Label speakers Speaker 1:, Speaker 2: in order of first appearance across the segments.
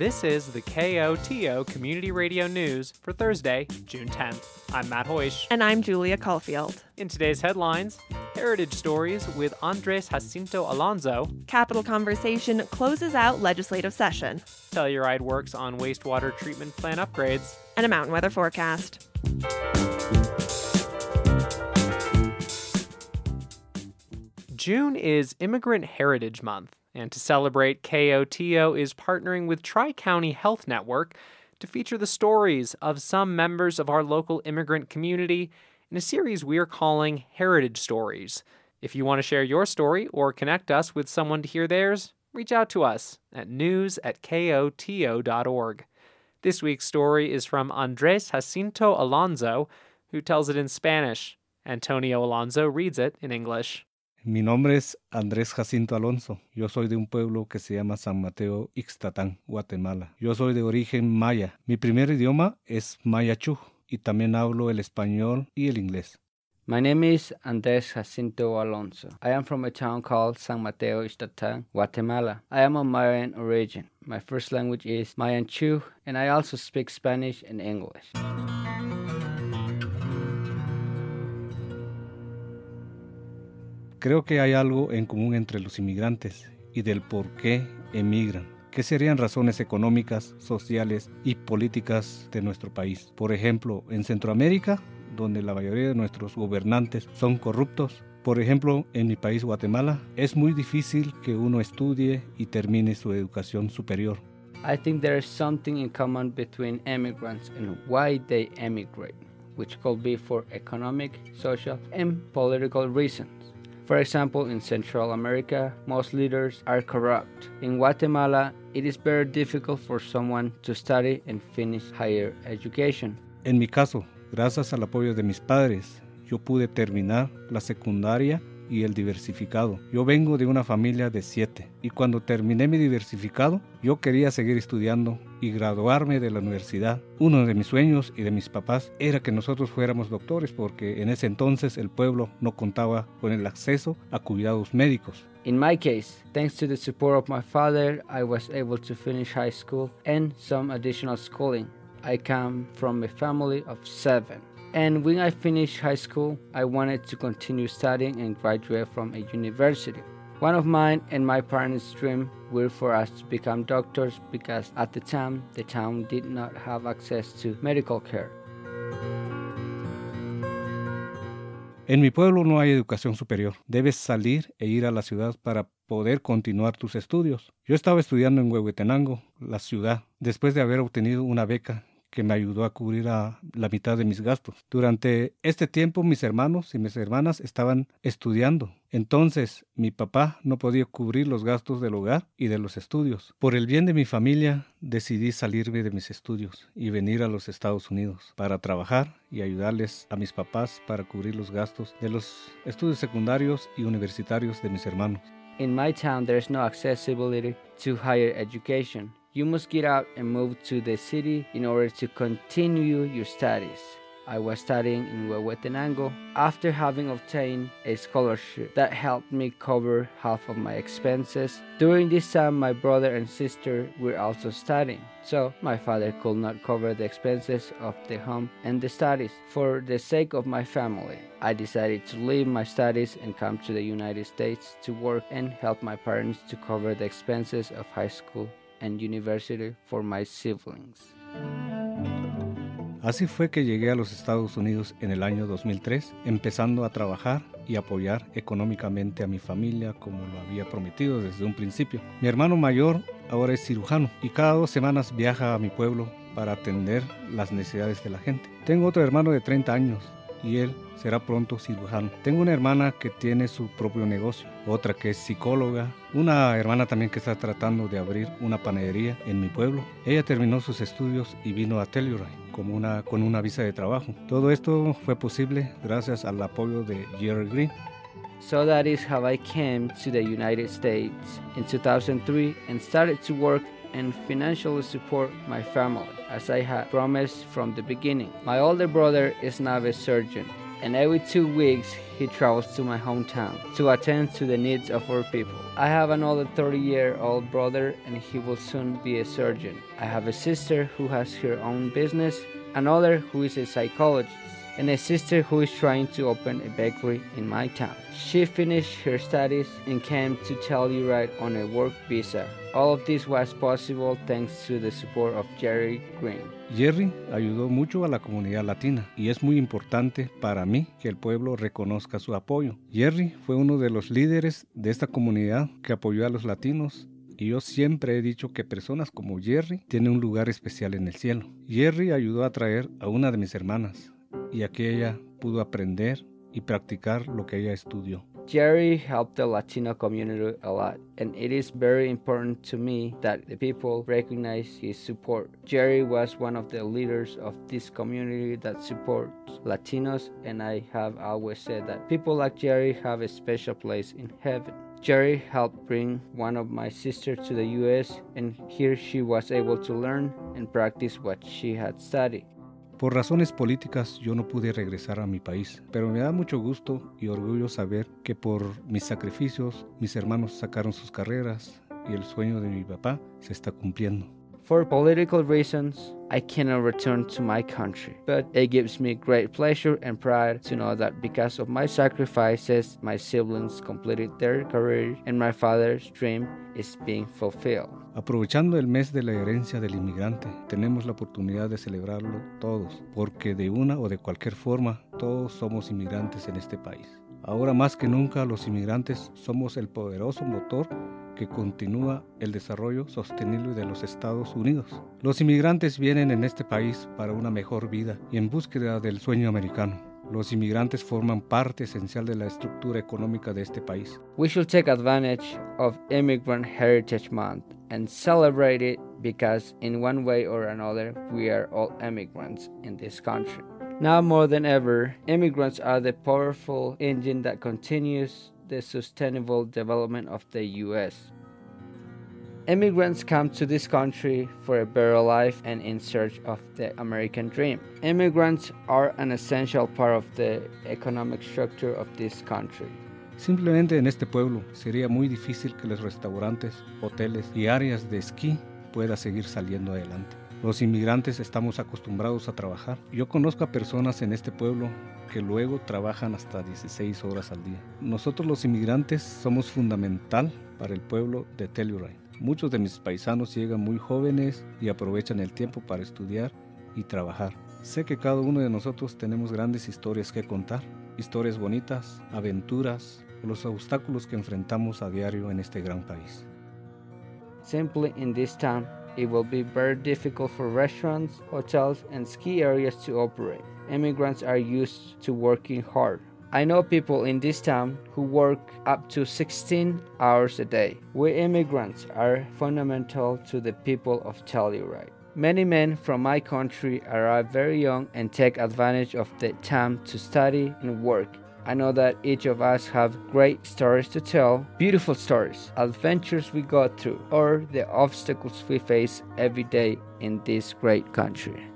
Speaker 1: This is the KOTO Community Radio News for Thursday, June 10th. I'm Matt Hoish.
Speaker 2: And I'm Julia Caulfield.
Speaker 1: In today's headlines, Heritage Stories with Andres Jacinto Alonso.
Speaker 2: Capital Conversation closes out legislative session.
Speaker 1: Telluride works on wastewater treatment plant upgrades.
Speaker 2: And a mountain weather forecast.
Speaker 1: June is Immigrant Heritage Month, and to celebrate, KOTO is partnering with Tri County Health Network to feature the stories of some members of our local immigrant community in a series we are calling Heritage Stories. If you want to share your story or connect us with someone to hear theirs, reach out to us at news at koto.org. This week's story is from Andres Jacinto Alonso, who tells it in Spanish. Antonio Alonso reads it in English.
Speaker 3: Mi nombre es Andrés Jacinto Alonso. Yo soy de un pueblo que se llama San Mateo Ixtatán, Guatemala. Yo soy de origen maya. Mi primer idioma es maya chu y también hablo el español y el inglés.
Speaker 4: My name is Andrés Jacinto Alonso. I am from a town called San Mateo Ixtatán, Guatemala. I am of Mayan origin. My first language is Mayan Chu, and I also speak Spanish and English.
Speaker 3: Creo que hay algo en común entre los inmigrantes y del por qué emigran. ¿Qué serían razones económicas, sociales y políticas de nuestro país? Por ejemplo, en Centroamérica, donde la mayoría de nuestros gobernantes son corruptos. Por ejemplo, en mi país Guatemala, es muy difícil que uno estudie y termine su educación superior.
Speaker 4: I think there is something in common between immigrants and why they emigrate, which could be for economic, social, and political reasons. For example, in Central America, most leaders are corrupt. In Guatemala, it is very difficult for someone to study and finish higher education.
Speaker 3: En mi caso, gracias al apoyo de mis padres, yo pude terminar la secundaria y el diversificado. Yo vengo de una familia de siete y cuando terminé mi diversificado, yo quería seguir estudiando y graduarme de la universidad. Uno de mis sueños y de mis papás era que nosotros fuéramos doctores porque en ese entonces el pueblo no contaba con el acceso a cuidados médicos.
Speaker 4: In my case, thanks to the support of my father, I was able to finish high school and some additional schooling. I come from a family of seven. And when I finished high school, I wanted to continue studying and graduate from a university. One of mine and my parents' dream were for us to become doctors because at the time the town did not have access to medical care.
Speaker 3: En mi pueblo no hay educación superior. Debes salir e ir a la ciudad para poder continuar tus estudios. Yo estaba estudiando en Huehuetenango, la ciudad, después de haber obtenido una beca que me ayudó a cubrir a la mitad de mis gastos. Durante este tiempo mis hermanos y mis hermanas estaban estudiando. Entonces mi papá no podía cubrir los gastos del hogar y de los estudios. Por el bien de mi familia decidí salirme de mis estudios y venir a los Estados Unidos para trabajar y ayudarles a mis papás para cubrir los gastos de los estudios secundarios y universitarios de mis hermanos.
Speaker 4: In my town, there's no accessibility to higher education. You must get out and move to the city in order to continue your studies. I was studying in Huehuetenango after having obtained a scholarship that helped me cover half of my expenses. During this time, my brother and sister were also studying, so my father could not cover the expenses of the home and the studies. For the sake of my family, I decided to leave my studies and come to the United States to work and help my parents to cover the expenses of high school and university for my siblings.
Speaker 3: Así fue que llegué a los Estados Unidos en el año 2003, empezando a trabajar y apoyar económicamente a mi familia como lo había prometido desde un principio. Mi hermano mayor ahora es cirujano y cada dos semanas viaja a mi pueblo para atender las necesidades de la gente. Tengo otro hermano de 30 años y él será pronto cirujano. Tengo una hermana que tiene su propio negocio, otra que es psicóloga, una hermana también que está tratando de abrir una panadería en mi pueblo. Ella terminó sus estudios y vino a Telluride como una, con una visa de trabajo. Todo esto fue posible gracias al apoyo de Jerry Green.
Speaker 4: So that is how I came to the United States in 2003 and started to work and financially support my family as I had promised from the beginning. My older brother is now a surgeon. and every two weeks he travels to my hometown to attend to the needs of our people. I have another 30 year old brother and he will soon be a surgeon. I have a sister who has her own business, another who is a psychologist, and a sister who is trying to open a bakery in my town. She finished her studies and came to Telluride on a work visa. All of this was possible thanks to the support of Jerry Green.
Speaker 3: Jerry ayudó mucho a la comunidad latina y es muy importante para mí que el pueblo reconozca su apoyo. Jerry fue uno de los líderes de esta comunidad que apoyó a los latinos y yo siempre he dicho que personas como Jerry tienen un lugar especial en el cielo. Jerry ayudó a traer a una de mis hermanas y a que ella pudo aprender y practicar lo que ella estudió.
Speaker 4: Jerry helped the Latino community a lot, and it is very important to me that the people recognize his support. Jerry was one of the leaders of this community that supports Latinos, and I have always said that people like Jerry have a special place in heaven. Jerry helped bring one of my sisters to the US, and here she was able to learn and practice what she had studied.
Speaker 3: Por razones políticas yo no pude regresar a mi país, pero me da mucho gusto y orgullo saber que por mis sacrificios mis hermanos sacaron sus carreras y el sueño de mi papá se está cumpliendo.
Speaker 4: For political reasons, I cannot return to my country, but it gives me great pleasure and pride to know that because of my sacrifices, my siblings completed their career and my father's dream is being fulfilled.
Speaker 3: Aprovechando el mes de la herencia del inmigrante, tenemos la oportunidad de celebrarlo todos, porque de una o de cualquier forma todos somos inmigrantes en este país. Ahora más que nunca los inmigrantes somos el poderoso motor que continúa el desarrollo sostenible de los Estados Unidos. Los inmigrantes vienen en este país para una mejor vida y en búsqueda del sueño americano. Los inmigrantes forman parte esencial de la estructura económica de este país.
Speaker 4: We should take advantage of Immigrant Heritage Month and celebrate it because, in one way or another, we are all immigrants in this country. Now more than ever, immigrants are the powerful engine that continues the sustainable development of the US. Immigrants come to this country for a better life and in search of the American dream. Immigrants are an essential part of the economic structure of this country.
Speaker 3: Simplemente en este pueblo sería muy difícil que los restaurantes, hoteles y áreas de esquí pueda seguir saliendo adelante. Los inmigrantes estamos acostumbrados a trabajar. Yo conozco a personas en este pueblo que luego trabajan hasta 16 horas al día. Nosotros los inmigrantes somos fundamental para el pueblo de Telluride. Muchos de mis paisanos llegan muy jóvenes y aprovechan el tiempo para estudiar y trabajar. Sé que cada uno de nosotros tenemos grandes historias que contar, historias bonitas, aventuras, los obstáculos que enfrentamos a diario en este gran país.
Speaker 4: Simply in this town, it will be very difficult for restaurants, hotels, and ski areas to operate. Immigrants are used to working hard. I know people in this town who work up to 16 hours a day. We immigrants are fundamental to the people of Telluride. Many men from my country arrive very young and take advantage of the time to study and work. I know that each of us have great stories to tell, beautiful stories, adventures we go through, or the obstacles we face every day in this great country.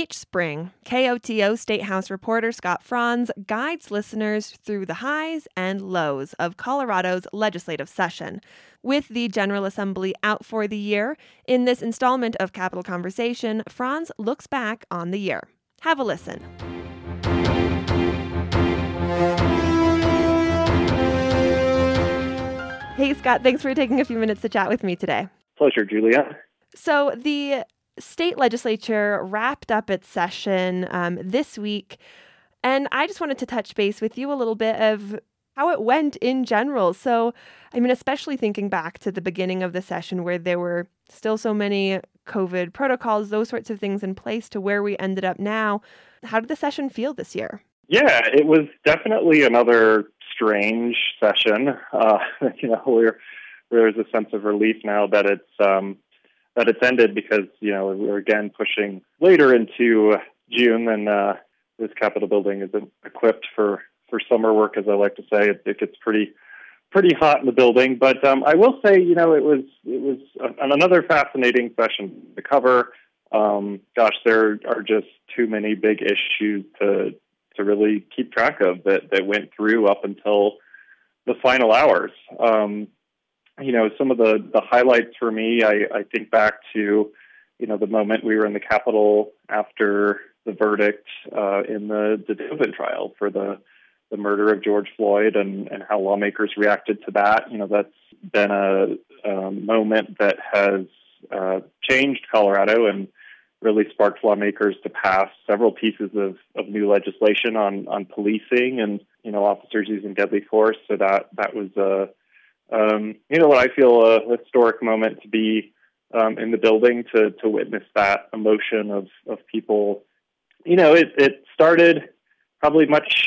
Speaker 2: Each spring, KOTO State House reporter Scott Franz guides listeners through the highs and lows of Colorado's legislative session. With the General Assembly out for the year, in this installment of Capital Conversation, Franz looks back on the year. Have a listen. Hey, Scott, thanks for taking a few minutes to chat with me today.
Speaker 5: Pleasure, Julia.
Speaker 2: So, the state legislature wrapped up its session um, this week, and I just wanted to touch base with you a little bit of how it went in general. So, I mean, especially thinking back to the beginning of the session where there were still so many COVID protocols, those sorts of things in place to where we ended up now. How did the session feel this year?
Speaker 5: Yeah, it was definitely another strange session. Uh, you know, where there's a sense of relief now that it's um, that it's ended because you know we're again pushing later into June, and uh, this Capitol building isn't equipped for for summer work, as I like to say. It, it gets pretty pretty hot in the building. But um, I will say, you know, it was it was another fascinating session to cover. Um, gosh, there are just too many big issues to to really keep track of that that went through up until the final hours. Um, you know, some of the the highlights for me, I, I think back to, you know, the moment we were in the Capitol after the verdict uh, in the the Chauvin trial for the the murder of George Floyd and, and how lawmakers reacted to that. You know, that's been a, a moment that has uh, changed Colorado and really sparked lawmakers to pass several pieces of, of new legislation on, on policing and, you know, officers using deadly force. So that, that was, a, um, you know, what I feel a historic moment to be um, in the building to, to witness that emotion of, of people. You know, it, it started probably much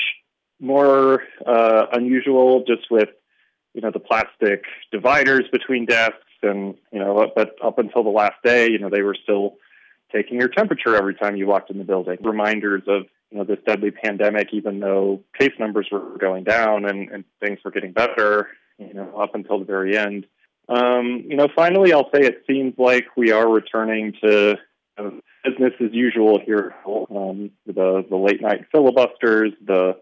Speaker 5: more uh, unusual just with you know the plastic dividers between desks and you know but up until the last day you know they were still taking your temperature every time you walked in the building reminders of you know this deadly pandemic even though case numbers were going down and, and things were getting better you know up until the very end um, you know finally i'll say it seems like we are returning to uh, business as usual here um, the the late night filibusters the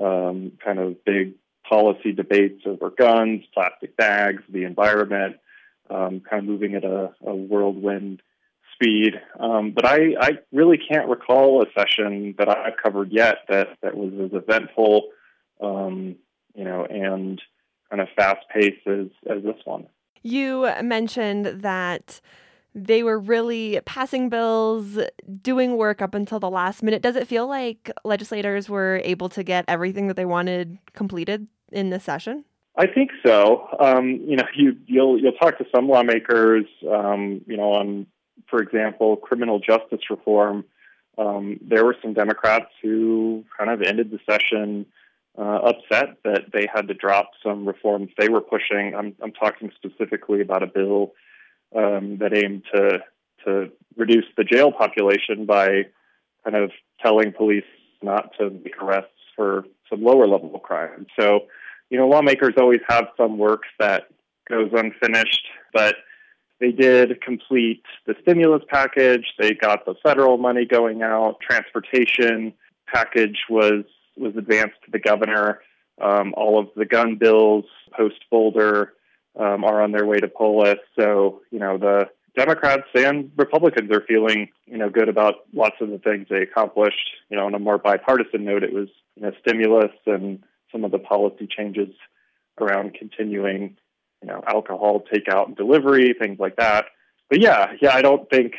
Speaker 5: um, kind of big policy debates over guns, plastic bags, the environment, um, kind of moving at a, a whirlwind speed. Um, but I, I, really can't recall a session that I've covered yet that, that was as eventful, um, you know, and kind of fast paced as, as this one.
Speaker 2: You mentioned that they were really passing bills, doing work up until the last minute. Does it feel like legislators were able to get everything that they wanted completed in this session?
Speaker 5: I think so. Um, you know, you, you'll you'll talk to some lawmakers, um, you know, on, for example, criminal justice reform. Um, there were some Democrats who kind of ended the session uh, upset that they had to drop some reforms they were pushing. I'm, I'm talking specifically about a bill um, that aimed to to reduce the jail population by kind of telling police not to make arrests for some lower level crimes. So, you know, lawmakers always have some work that goes unfinished, but they did complete the stimulus package. They got the federal money going out. Transportation package was was advanced to the governor. Um, all of the gun bills post Boulder um, are on their way to Polis. So, you know, the Democrats and Republicans are feeling, you know, good about lots of the things they accomplished. You know, on a more bipartisan note, it was, you know, stimulus and some of the policy changes around continuing, you know, alcohol takeout and delivery, things like that. But yeah, yeah, I don't think,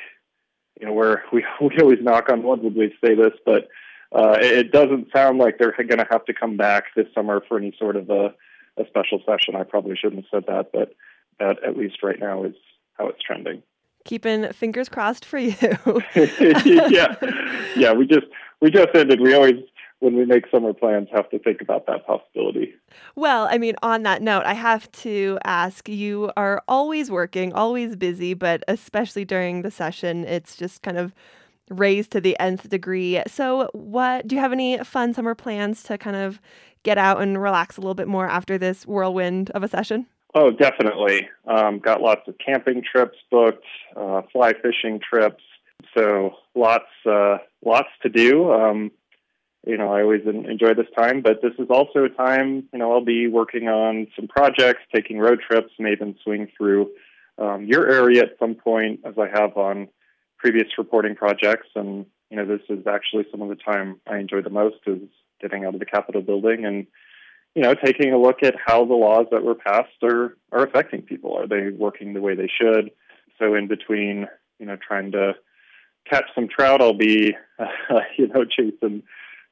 Speaker 5: you know, we're, we, we always knock on wood when we say this, but uh, it doesn't sound like they're going to have to come back this summer for any sort of a a special session. I probably shouldn't have said that, but that at least right now is how it's trending.
Speaker 2: Keeping fingers crossed for you.
Speaker 5: yeah, yeah. We just we just ended. We always when we make summer plans have to think about that possibility.
Speaker 2: Well, I mean, on that note, I have to ask you are always working, always busy, but especially during the session, it's just kind of raised to the nth degree. So, what do you have any fun summer plans to kind of get out and relax a little bit more after this whirlwind of a session?
Speaker 5: Oh, definitely. Um, got lots of camping trips booked, uh, fly fishing trips. So lots, uh, lots to do. Um, you know, I always enjoy this time, but this is also a time, you know, I'll be working on some projects, taking road trips, may even swing through um, your area at some point, as I have on previous reporting projects. And, you know, this is actually some of the time I enjoy the most is getting out of the Capitol building and you know taking a look at how the laws that were passed are are affecting people. Are they working the way they should? So in between, you know, trying to catch some trout, I'll be uh, you know chasing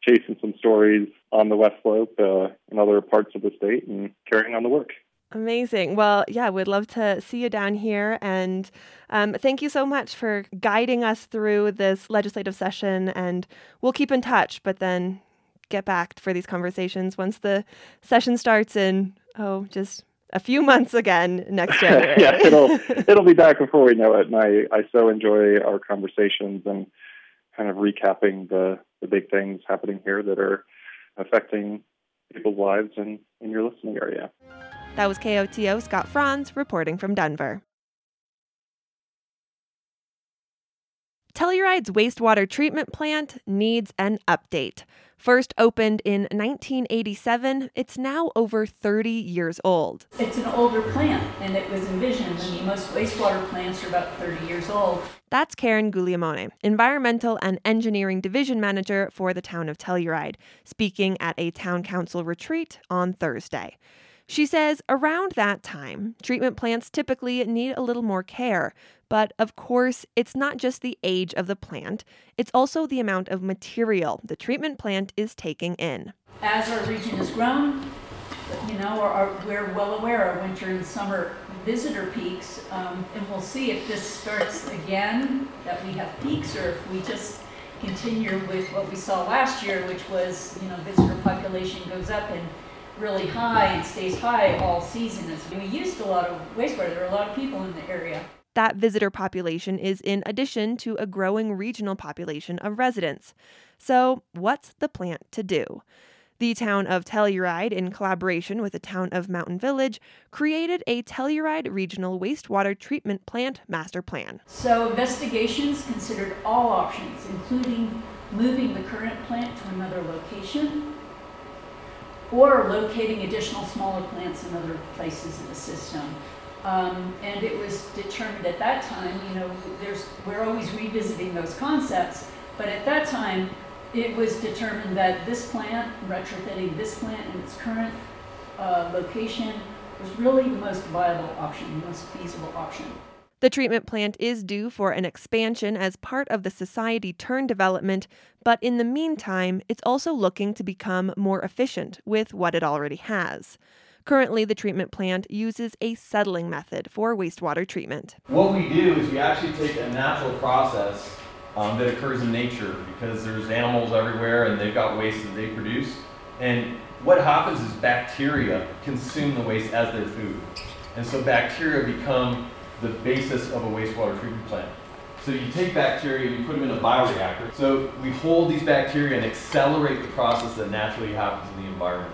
Speaker 5: chasing some stories on the West Slope uh, and other parts of the state and carrying on the work.
Speaker 2: Amazing. Well, yeah, we'd love to see you down here. And um, thank you so much for guiding us through this legislative session. And we'll keep in touch, but then get back for these conversations once the session starts in oh just a few months again next January.
Speaker 5: yeah, it'll it'll be back before we know it. And I, I so enjoy our conversations and kind of recapping the, the big things happening here that are affecting people's lives in, in your listening area.
Speaker 2: That was KOTO Scott Franz reporting from Denver. Telluride's wastewater treatment plant needs an update. First opened in 1987, it's now over 30 years old.
Speaker 6: It's an older plant, and it was envisioned. I mean, most wastewater plants are about 30 years old.
Speaker 2: That's Karen Guglielmone, Environmental and Engineering Division Manager for the town of Telluride, speaking at a town council retreat on Thursday. She says around that time, treatment plants typically need a little more care. But of course, it's not just the age of the plant, it's also the amount of material the treatment plant is taking in.
Speaker 6: As our region has grown, you know, we're well aware of winter and summer visitor peaks, um, and we'll see if this starts again, that we have peaks, or if we just continue with what we saw last year, which was, you know, visitor population goes up and really high and stays high all season. As we used a lot of wastewater, there are a lot of people in the area.
Speaker 2: That visitor population is in addition to a growing regional population of residents. So, what's the plant to do? The town of Telluride, in collaboration with the town of Mountain Village, created a Telluride Regional Wastewater Treatment Plant Master Plan.
Speaker 6: So, investigations considered all options, including moving the current plant to another location, or locating additional smaller plants in other places in the system. Um, and it was determined at that time, you know, there's, we're always revisiting those concepts, but at that time, it was determined that this plant, retrofitting this plant in its current uh, location, was really the most viable option, the most feasible option.
Speaker 2: The treatment plant is due for an expansion as part of the Society Turn development, but in the meantime, it's also looking to become more efficient with what it already has. Currently, the treatment plant uses a settling method for wastewater treatment.
Speaker 7: What we do is we actually take a natural process um, that occurs in nature because there's animals everywhere and they've got waste that they produce. And what happens is bacteria consume the waste as their food. And so bacteria become the basis of a wastewater treatment plant. So you take bacteria and you put them in a bioreactor. So we hold these bacteria and accelerate the process that naturally happens in the environment.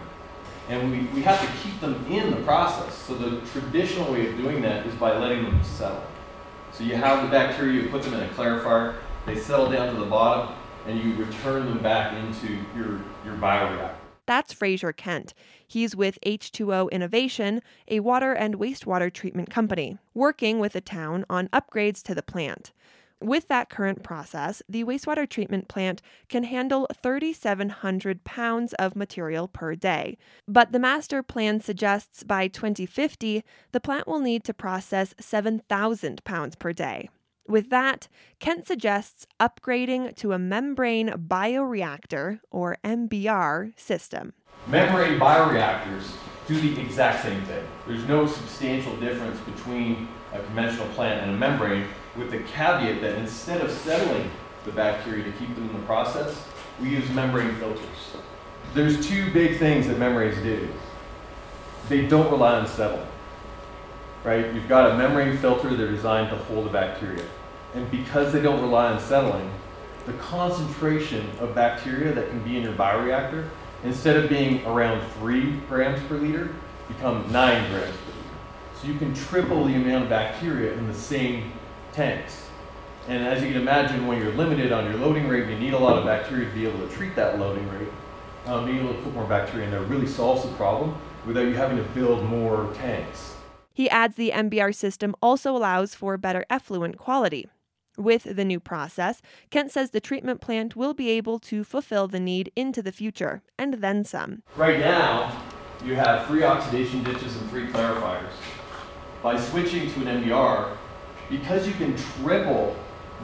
Speaker 7: And we, we have to keep them in the process. So the traditional way of doing that is by letting them settle. So you have the bacteria, you put them in a clarifier, they settle down to the bottom, and you return them back into your, your bioreactor.
Speaker 2: That's Fraser Kent. He's with H2O Innovation, a water and wastewater treatment company, working with the town on upgrades to the plant. With that current process, the wastewater treatment plant can handle 3,700 pounds of material per day. But the master plan suggests by 2050, the plant will need to process 7,000 pounds per day. With that, Kent suggests upgrading to a membrane bioreactor, or MBR, system.
Speaker 7: Membrane bioreactors do the exact same thing. There's no substantial difference between a conventional plant and a membrane, with the caveat that instead of settling the bacteria to keep them in the process, we use membrane filters. There's two big things that membranes do. They don't rely on settling. Right? You've got a membrane filter, they're designed to hold the bacteria. And because they don't rely on settling, the concentration of bacteria that can be in your bioreactor, instead of being around three grams per liter, become nine grams per liter. So you can triple the amount of bacteria in the same tanks. And as you can imagine, when you're limited on your loading rate, you need a lot of bacteria to be able to treat that loading rate. Um, being able to put more bacteria in there really solves the problem without you having to build more tanks.
Speaker 2: He adds the MBR system also allows for better effluent quality. With the new process, Kent says the treatment plant will be able to fulfill the need into the future, and then some.
Speaker 7: Right now, you have three oxidation ditches and three clarifiers. By switching to an MBR, because you can triple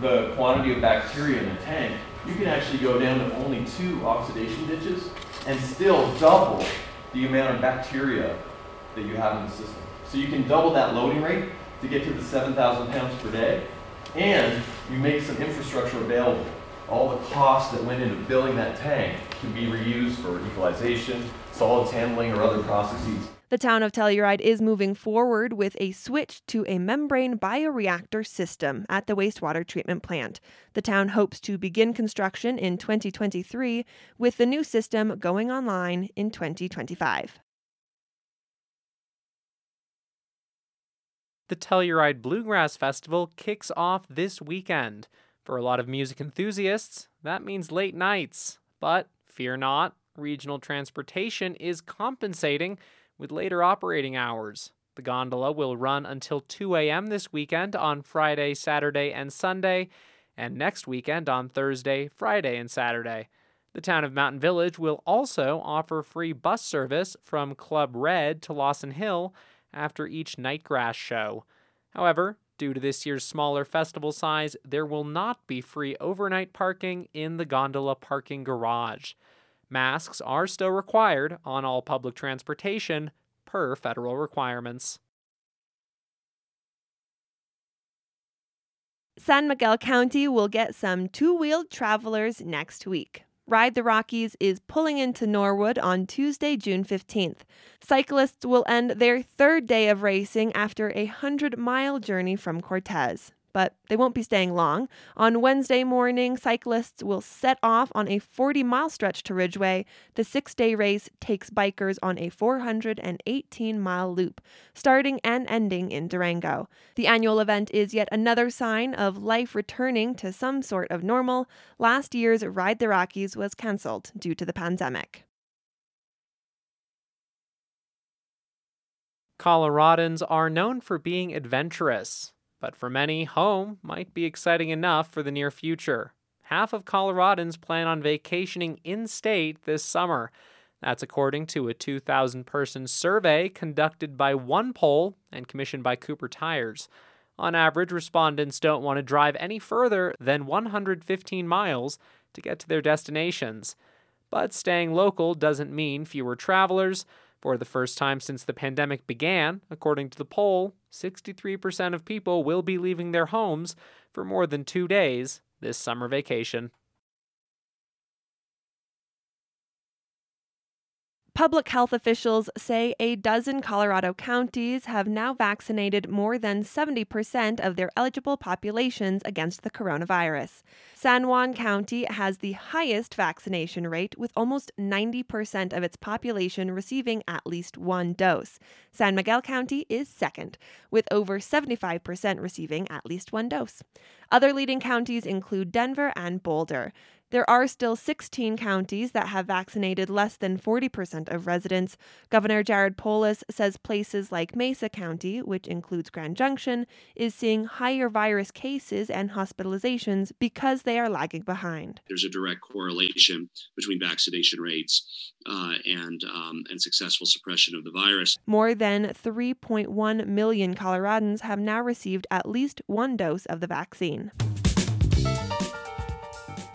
Speaker 7: the quantity of bacteria in the tank, you can actually go down to only two oxidation ditches and still double the amount of bacteria that you have in the system. So you can double that loading rate to get to the 7,000 pounds per day, and you make some infrastructure available. All the costs that went into building that tank can be reused for equalization, solids handling, or other processes.
Speaker 2: The town of Telluride is moving forward with a switch to a membrane bioreactor system at the wastewater treatment plant. The town hopes to begin construction in 2023, with the new system going online in 2025.
Speaker 1: The Telluride Bluegrass Festival kicks off this weekend. For a lot of music enthusiasts, that means late nights. But fear not, regional transportation is compensating with later operating hours. The gondola will run until 2 a.m. this weekend on Friday, Saturday, and Sunday, and next weekend on Thursday, Friday, and Saturday. The town of Mountain Village will also offer free bus service from Club Red to Lawson Hill after each Nightgrass show. However, due to this year's smaller festival size, there will not be free overnight parking in the gondola parking garage. Masks are still required on all public transportation per federal requirements.
Speaker 2: San Miguel County will get some two wheeled travelers next week. Ride the Rockies is pulling into Norwood on Tuesday, June 15th. Cyclists will end their third day of racing after a 100 mile journey from Cortez but they won't be staying long. On Wednesday morning, cyclists will set off on a 40 mile stretch to Ridgway. The six day race takes bikers on a 418 mile loop, starting and ending in Durango. The annual event is yet another sign of life returning to some sort of normal. Last year's Ride the Rockies was cancelled due to the pandemic.
Speaker 1: Coloradans are known for being adventurous. But for many, home might be exciting enough for the near future. Half of Coloradans plan on vacationing in state this summer. That's according to a 2,000 person survey conducted by One OnePoll and commissioned by Cooper Tires. On average, respondents don't want to drive any further than 115 miles to get to their destinations. But staying local doesn't mean fewer travelers. For the first time since the pandemic began, according to the poll, 63% of people will be leaving their homes for more than two days this summer vacation.
Speaker 2: Public health officials say a dozen Colorado counties have now vaccinated more than 70% of their eligible populations against the coronavirus. San Juan County has the highest vaccination rate, with almost 90% of its population receiving at least one dose. San Miguel County is second, with over 75% receiving at least one dose. Other leading counties include Denver and Boulder. There are still 16 counties that have vaccinated less than 40% of residents. Governor Jared Polis says places like Mesa County, which includes Grand Junction, is seeing higher virus cases and hospitalizations because they are lagging behind.
Speaker 8: There's a direct correlation between vaccination rates uh, and um, and successful suppression of the virus.
Speaker 2: More than 3.1 million Coloradans have now received at least one dose of the vaccine.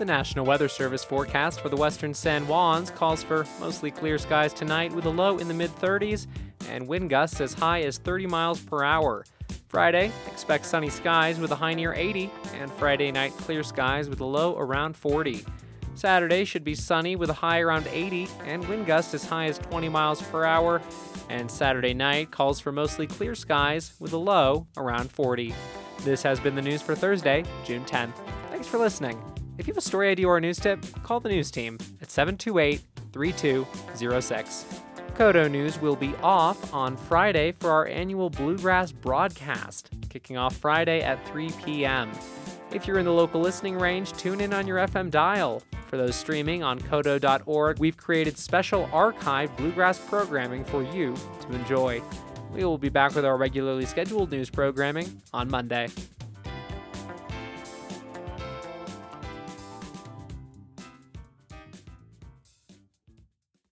Speaker 1: The National Weather Service forecast for the western San Juans calls for mostly clear skies tonight with a low in the mid 30s and wind gusts as high as 30 miles per hour. Friday, expect sunny skies with a high near 80, and Friday night clear skies with a low around 40. Saturday should be sunny with a high around 80 and wind gusts as high as 20 miles per hour. And Saturday night calls for mostly clear skies with a low around 40. This has been the news for Thursday, June 10th. Thanks for listening. If you have a story idea or a news tip, call the news team at 728 3206. KOTO News will be off on Friday for our annual Bluegrass broadcast, kicking off Friday at 3 p.m. If you're in the local listening range, tune in on your FM dial. For those streaming on koto.org, we've created special archive bluegrass programming for you to enjoy. We will be back with our regularly scheduled news programming on Monday.